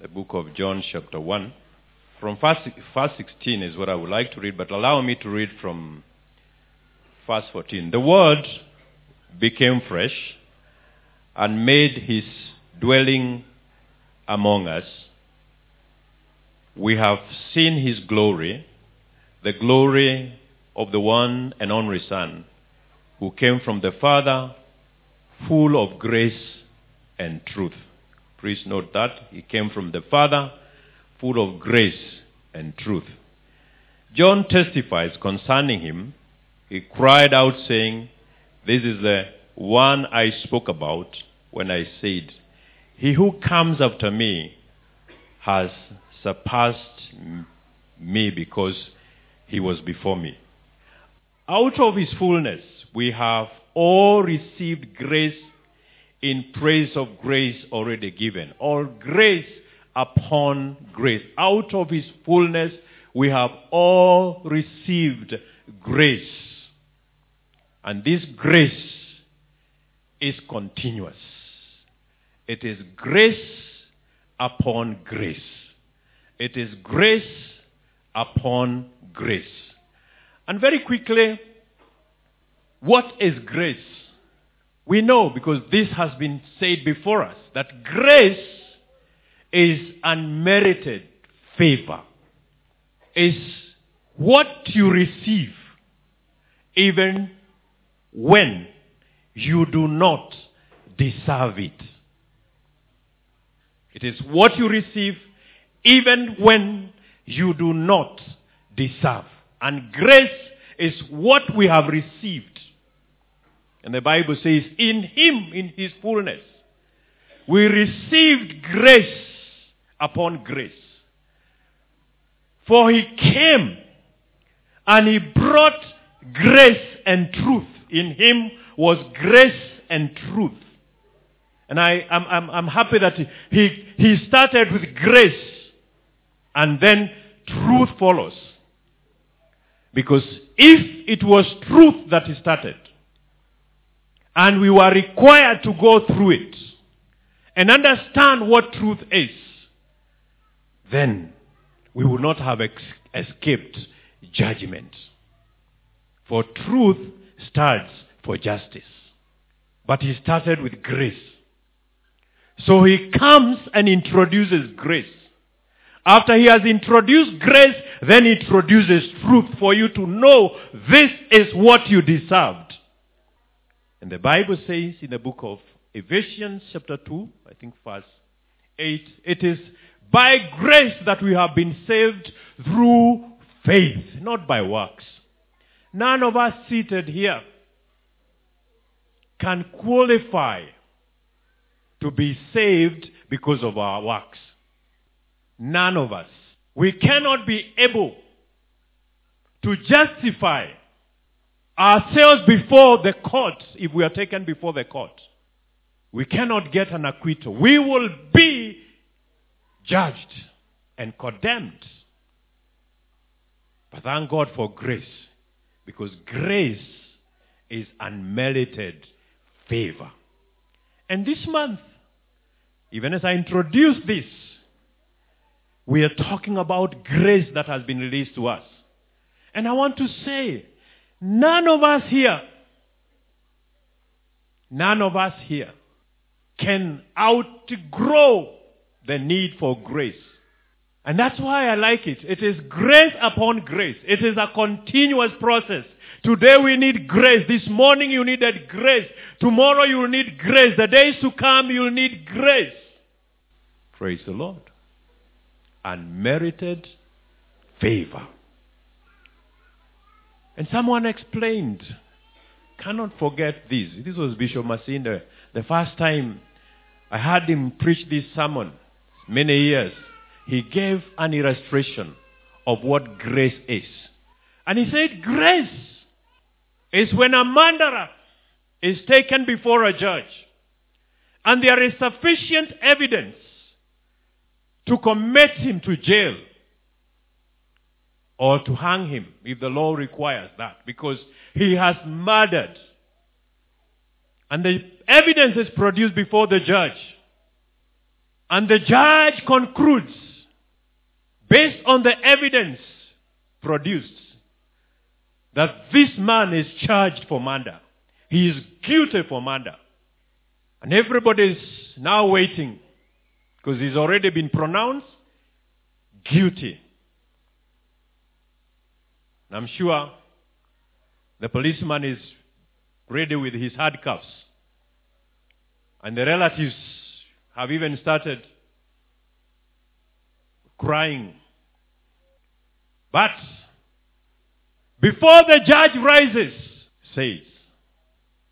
the book of John, chapter 1. From verse, verse 16 is what I would like to read, but allow me to read from verse 14. The Word became flesh and made his dwelling among us. We have seen his glory, the glory of the one and only Son, who came from the Father, full of grace and truth. Please note that. He came from the Father, full of grace and truth. John testifies concerning him. He cried out, saying, This is the one I spoke about when I said, He who comes after me has surpassed me because he was before me. Out of his fullness, we have all received grace in praise of grace already given. All grace upon grace. Out of his fullness, we have all received grace. And this grace is continuous. It is grace upon grace. It is grace upon grace. And very quickly, what is grace? We know because this has been said before us that grace is unmerited favor. Is what you receive even when you do not deserve it. It is what you receive even when you do not deserve. And grace is what we have received. And the Bible says, in Him, in His fullness, we received grace upon grace. For He came and He brought grace and truth. In Him was grace and truth. And I, am I'm, I'm happy that he, he started with grace and then truth follows. Because if it was truth that he started, and we were required to go through it and understand what truth is, then we would not have ex- escaped judgment. For truth starts for justice. But he started with grace. So he comes and introduces grace. After he has introduced grace, then he introduces truth for you to know this is what you deserved. And the Bible says in the book of Ephesians chapter 2, I think verse 8, it is by grace that we have been saved through faith, not by works. None of us seated here can qualify to be saved because of our works. None of us. We cannot be able to justify ourselves before the court if we are taken before the court. We cannot get an acquittal. We will be judged and condemned. But thank God for grace because grace is unmerited favor. And this month, even as I introduce this, we are talking about grace that has been released to us. And I want to say, none of us here, none of us here can outgrow the need for grace. And that's why I like it. It is grace upon grace. It is a continuous process. Today we need grace. This morning you needed grace. Tomorrow you need grace. The days to come you will need grace. Praise the Lord. Unmerited favor. And someone explained, cannot forget this. This was Bishop Masinde. The first time I heard him preach this sermon, many years, he gave an illustration of what grace is. And he said, grace is when a murderer is taken before a judge and there is sufficient evidence to commit him to jail or to hang him if the law requires that because he has murdered. And the evidence is produced before the judge. And the judge concludes, based on the evidence produced, that this man is charged for murder. He is guilty for murder. And everybody is now waiting because he's already been pronounced guilty. I'm sure the policeman is ready with his handcuffs. And the relatives have even started crying. But before the judge rises, says,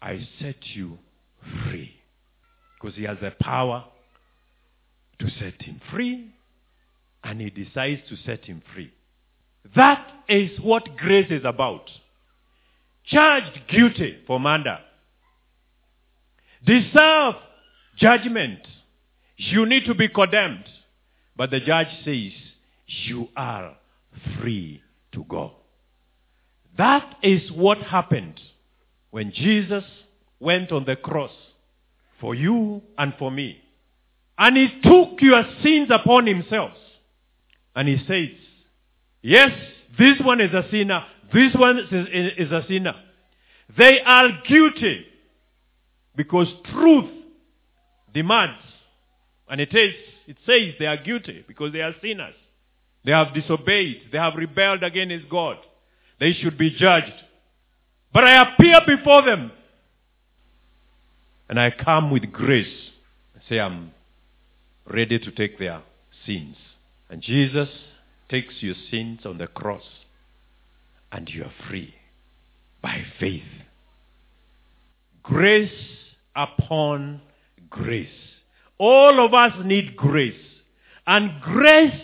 I set you free. Because he has the power to set him free, and he decides to set him free. That is what grace is about. Charged guilty for murder. Deserve judgment. You need to be condemned. But the judge says, you are free to go. That is what happened when Jesus went on the cross for you and for me. And he took your sins upon himself. And he says, yes, this one is a sinner. This one is, a sinner. They are guilty because truth demands. And it is, it says they are guilty because they are sinners. They have disobeyed. They have rebelled against God. They should be judged. But I appear before them. And I come with grace. I say I'm ready to take their sins. And Jesus takes your sins on the cross. And you are free by faith. Grace upon grace. All of us need grace. And grace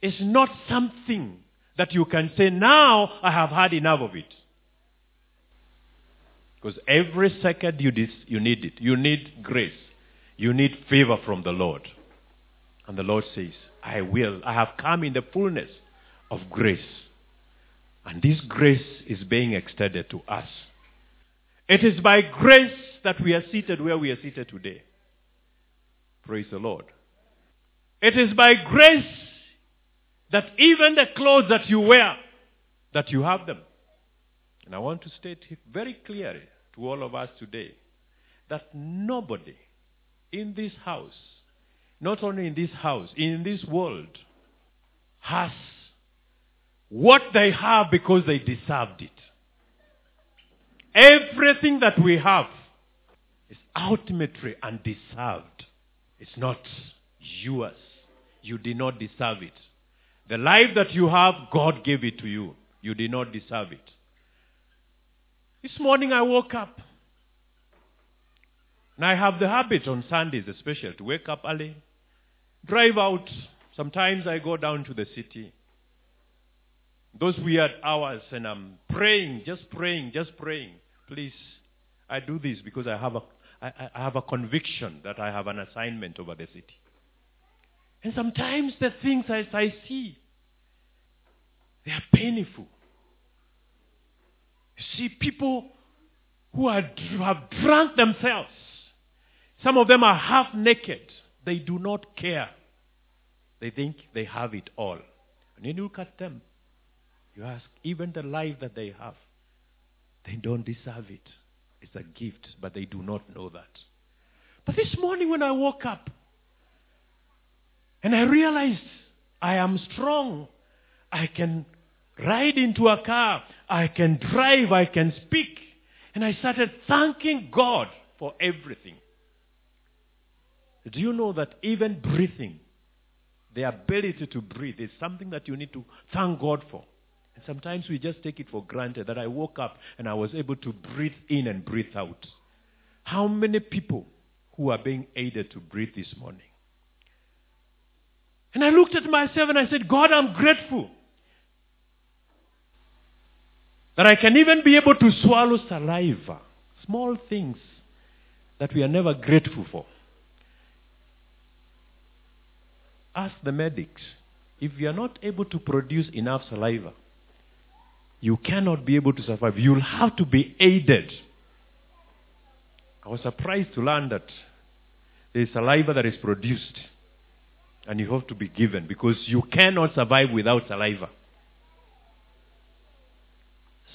is not something that you can say, now I have had enough of it. Because every second you, dis- you need it. You need grace. You need favor from the Lord. And the Lord says, I will. I have come in the fullness of grace. And this grace is being extended to us. It is by grace that we are seated where we are seated today. Praise the Lord. It is by grace that even the clothes that you wear, that you have them. And I want to state very clearly to all of us today that nobody in this house, not only in this house, in this world, has what they have because they deserved it. Everything that we have is ultimately undeserved. It's not yours. You did not deserve it. The life that you have, God gave it to you. You did not deserve it. This morning I woke up. And I have the habit on Sundays especially to wake up early, drive out. Sometimes I go down to the city. Those weird hours and I'm praying, just praying, just praying. Please, I do this because I have a, I, I have a conviction that I have an assignment over the city. And sometimes the things as I see, they are painful. You see people who, are, have drunk themselves. Some of them are half naked. They do not care. They think they have it all. And then you look at them. You ask, even the life that they have, they don't deserve it. It's a gift, but they do not know that. But this morning when I woke up, and I realized I am strong. I can ride into a car. I can drive. I can speak. And I started thanking God for everything. Do you know that even breathing, the ability to breathe, is something that you need to thank God for? And sometimes we just take it for granted that I woke up and I was able to breathe in and breathe out. How many people who are being aided to breathe this morning? And I looked at myself and I said, God, I'm grateful that I can even be able to swallow saliva. Small things that we are never grateful for. Ask the medics. If you are not able to produce enough saliva, you cannot be able to survive. You'll have to be aided. I was surprised to learn that There is saliva that is produced. And you have to be given because you cannot survive without saliva.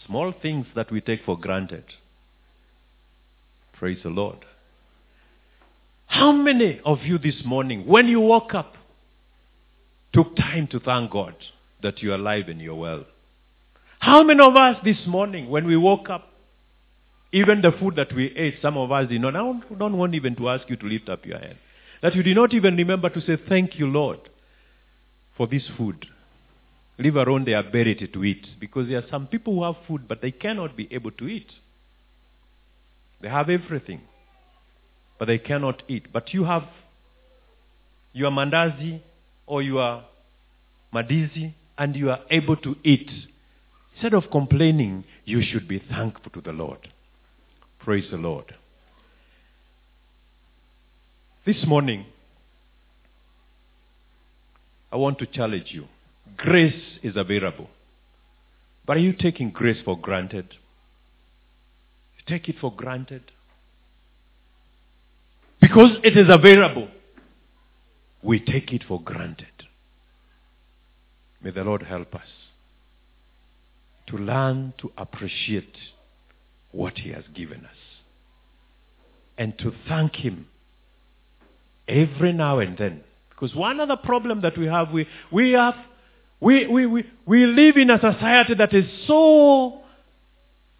Small things that we take for granted. Praise the Lord. How many of you this morning, when you woke up, took time to thank God that you're alive and you're well? How many of us this morning, when we woke up, even the food that we ate, some of us did not. I don't, want even to ask you to lift up your hand. That you did not even remember to say, Thank you, Lord, for this food. Leave alone their ability to eat. Because there are some people who have food, but they cannot be able to eat. They have everything, but they cannot eat. But you have your mandazi or your madizi, and you are able to eat. Instead of complaining, you should be thankful to the Lord. Praise the Lord. This morning, I want to challenge you. Grace is available. But are you taking grace for granted? You take it for granted. Because it is available, we take it for granted. May the Lord help us to learn to appreciate what He has given us and to thank Him every now and then. Because one other problem that we have, we, we have, we, we, we, we live in a society that is so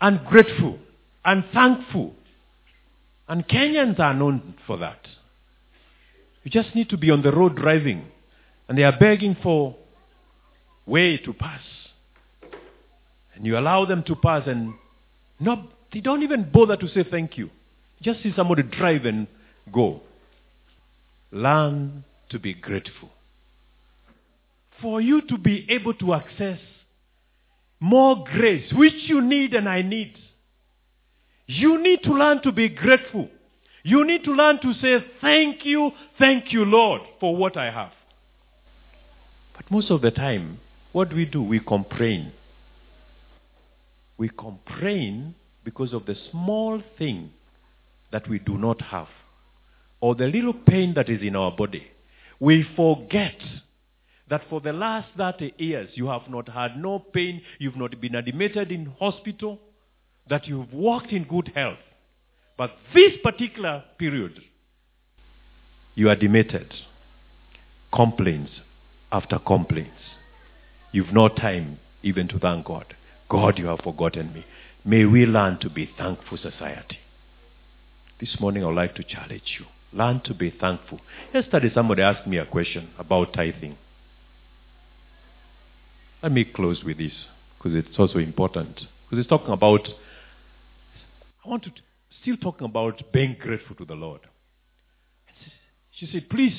ungrateful, unthankful. And Kenyans are known for that. You just need to be on the road driving, and they are begging for way to pass. And you allow them to pass, and no, they don't even bother to say thank you. Just see somebody drive and go. Learn to be grateful. For you to be able to access more grace, which you need and I need, you need to learn to be grateful. You need to learn to say, Thank you, thank you, Lord, for what I have. But most of the time, what do we do? We complain. We complain because of the small thing that we do not have, or the little pain that is in our body. We forget that for the last 30 years you have not had no pain, you've not been admitted in hospital, that you've walked in good health. But this particular period, you are demoted. Complaints after complaints. You've no time even to thank God. God, you have forgotten me. May we learn to be thankful society. This morning I would like to challenge you. Learn to be thankful. Yesterday somebody asked me a question about tithing. Let me close with this because it's also important. Because it's talking about, I want to still talking about being grateful to the Lord. She said, please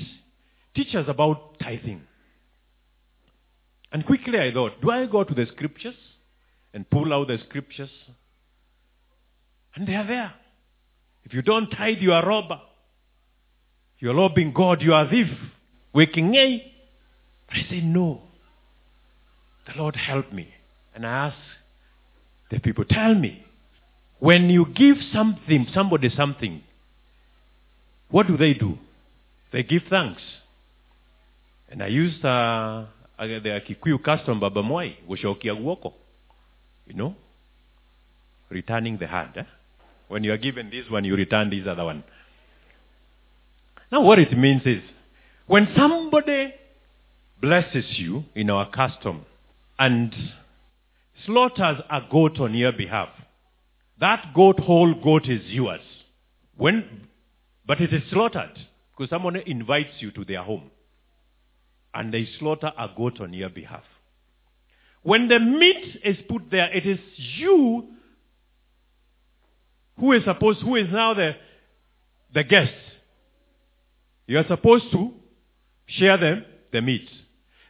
teach us about tithing. And quickly I thought, do I go to the scriptures and pull out the scriptures? And they are there. If you don't tithe, you are a robber. You are robbing God, you are a thief. Waking A. I say, no. The Lord help me. And I ask the people, tell me, when you give something, somebody something, what do they do? They give thanks. And I used uh, the Kikuyu custom, Baba Mwai, gushokia. You know? Returning the hand. Eh? When you are given this one, you return this other one. Now what it means is, when somebody blesses you in our custom and slaughters a goat on your behalf, that goat, whole goat is yours. When, but it is slaughtered because someone invites you to their home and they slaughter a goat on your behalf. When the meat is put there, it is you who is supposed, who is now the, the guest. You are supposed to share the, the meat.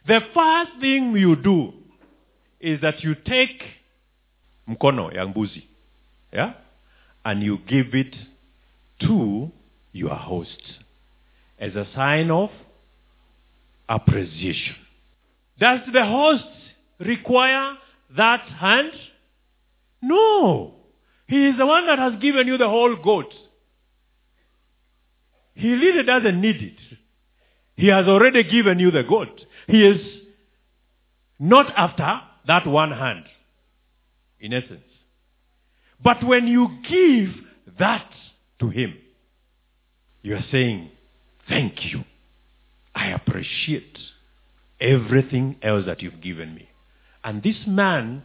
The first thing you do is that you take mkono ya mbuzi, yeah, and you give it to your host as a sign of appreciation. Does the host require that hand? No. He is the one that has given you the whole goat. he really doesn't need it. He has already given you the goat. He is not after that one hand, in essence. But when you give that to him, you are saying, thank you. I appreciate everything else that you've given me. And this man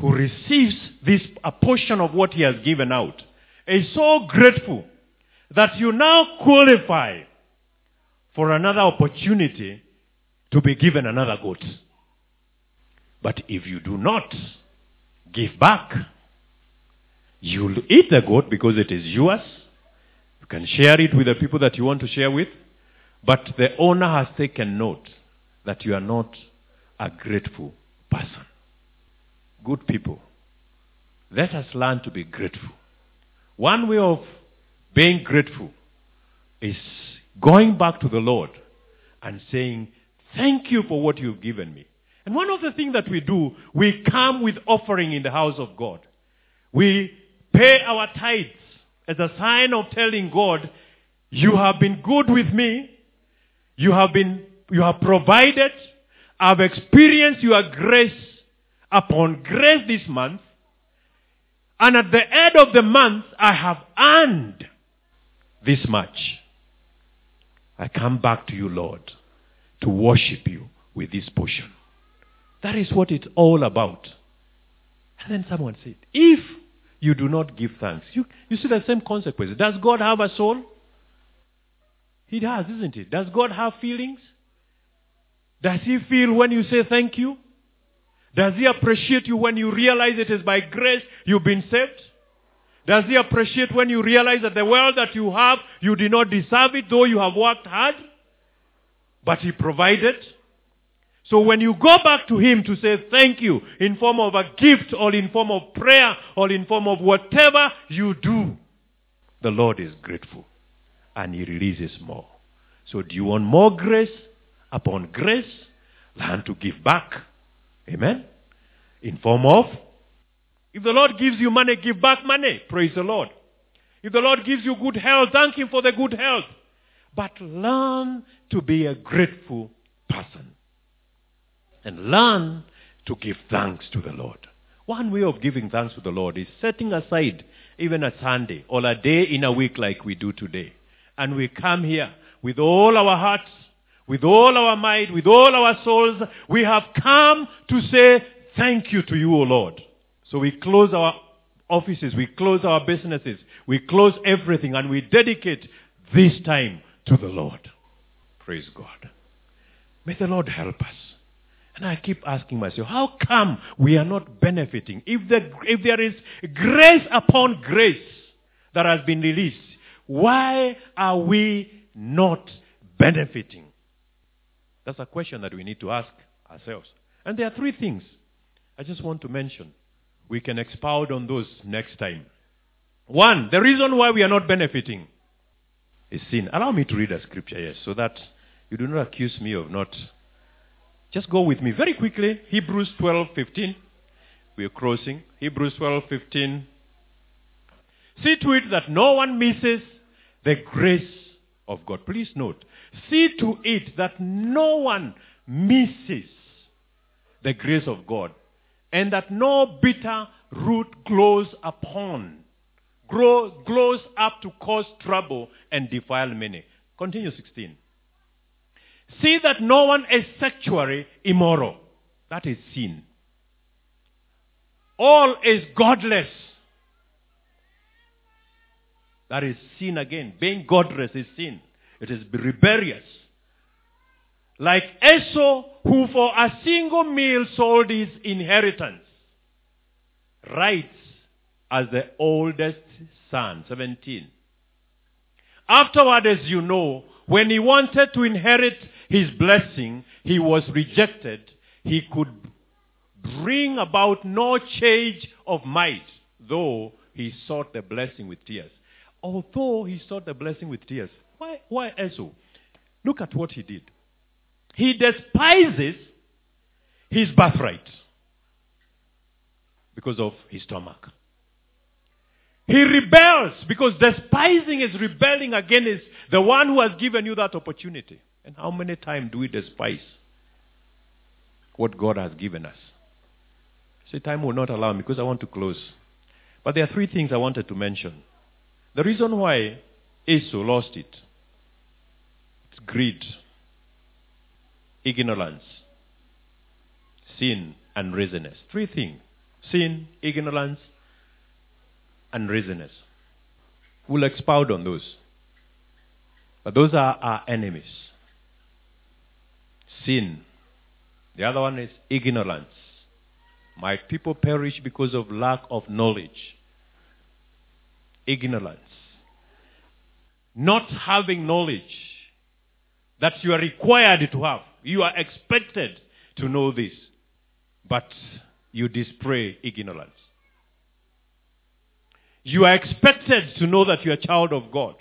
who receives this a portion of what he has given out is so grateful that you now qualify for another opportunity to be given another goat. But if you do not give back, you'll eat the goat because it is yours. You can share it with the people that you want to share with. But the owner has taken note that you are not a grateful person. Good people, let us learn to be grateful. One way of being grateful is going back to the Lord and saying, Thank you for what you've given me. And one of the things that we do, we come with offering in the house of God. We pay our tithes as a sign of telling God, you have been good with me. You have been, you have provided. I've experienced your grace upon grace this month. And at the end of the month, I have earned this much. I come back to you, Lord, to worship you with this portion. That is what it's all about. And then someone said, if you do not give thanks, you, you see the same consequence. Does God have a soul? He does, isn't it? Does God have feelings? Does he feel when you say thank you? Does he appreciate you when you realize it is by grace you've been saved? Does he appreciate when you realize that the world that you have, you did not deserve it, though you have worked hard? But he provided. So when you go back to him to say thank you in form of a gift or in form of prayer or in form of whatever you do, the Lord is grateful and he releases more. So do you want more grace upon grace? Learn to give back. Amen. In form of if the Lord gives you money, give back money. Praise the Lord. If the Lord gives you good health, thank him for the good health. But learn to be a grateful person and learn to give thanks to the Lord. One way of giving thanks to the Lord is setting aside even a Sunday or a day in a week like we do today. And we come here with all our hearts, with all our might, with all our souls. We have come to say thank you to you, O Lord. So we close our offices, we close our businesses, we close everything and we dedicate this time to the Lord. Praise God. May the Lord help us. And I keep asking myself, how come we are not benefiting? If, the, if there is grace upon grace that has been released, why are we not benefiting? That's a question that we need to ask ourselves. And there are three things I just want to mention. We can expound on those next time. One, the reason why we are not benefiting is sin. Allow me to read a scripture, yes, so that you do not accuse me of not just go with me very quickly. Hebrews 12:15. We are crossing. Hebrews 12:15. See to it that no one misses the grace of God. Please note. See to it that no one misses the grace of God and that no bitter root grows upon, grow, grows up to cause trouble and defile many. Continue 16. See that no one is sexually immoral. That is sin. All is godless. That is sin again. Being godless is sin. It is rebellious. Like Esau, who for a single meal sold his inheritance, rights as the oldest son. 17. Afterward, as you know, when he wanted to inherit his blessing, he was rejected. He could bring about no change of might, though he sought the blessing with tears. Although he sought the blessing with tears. Why, why Esau? Look at what he did. He despises his birthright because of his stomach. He rebels because despising is rebelling against the one who has given you that opportunity. And how many times do we despise what God has given us? Say, time will not allow me because I want to close. But there are three things I wanted to mention. The reason why Esau lost it, it's greed, ignorance, sin, and laziness. Three things. Sin, ignorance, and laziness. We'll expound on those. But those are our enemies. Sin. The other one is ignorance. My people perish because of lack of knowledge. Ignorance. Not having knowledge that you are required to have. You are expected to know this. But you display ignorance. You are expected to know that you are a child of God.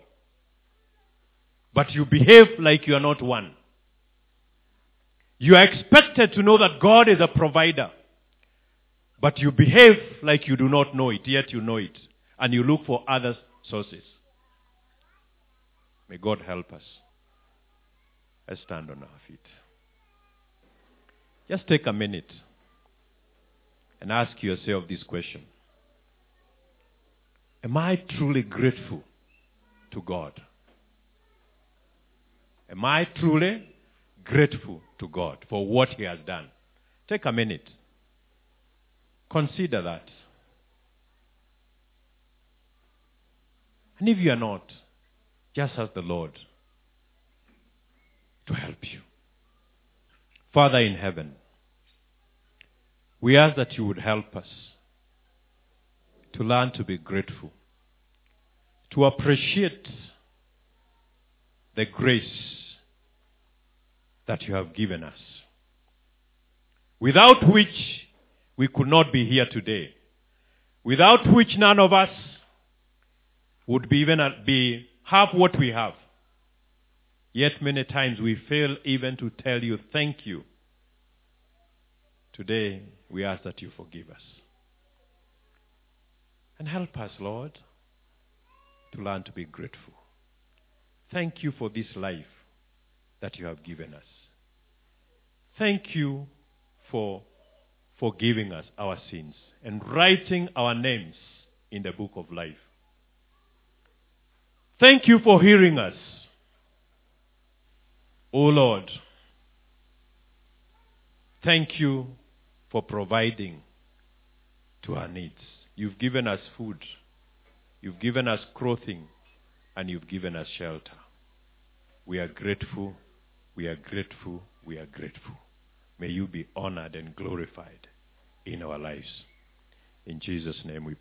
But you behave like you are not one. You are expected to know that God is a provider. But you behave like you do not know it, yet you know it. And you look for other sources. May God help us. Let's stand on our feet. Just take a minute and ask yourself this question Am I truly grateful to God? Am I truly grateful to God for what He has done? Take a minute. Consider that. And if you are not, just ask the Lord to help you. Father in heaven, we ask that you would help us to learn to be grateful, to appreciate the grace that you have given us, without which we could not be here today, without which none of us would be even uh, be have what we have. Yet many times we fail even to tell you thank you. Today we ask that you forgive us. And help us, Lord, to learn to be grateful. Thank you for this life that you have given us. Thank you for forgiving us our sins and writing our names in the book of life. Thank you for hearing us. O oh Lord, thank you for providing to our needs. You've given us food. You've given us clothing. And you've given us shelter. We are grateful. We are grateful. We are grateful. May you be honored and glorified in our lives. In Jesus' name we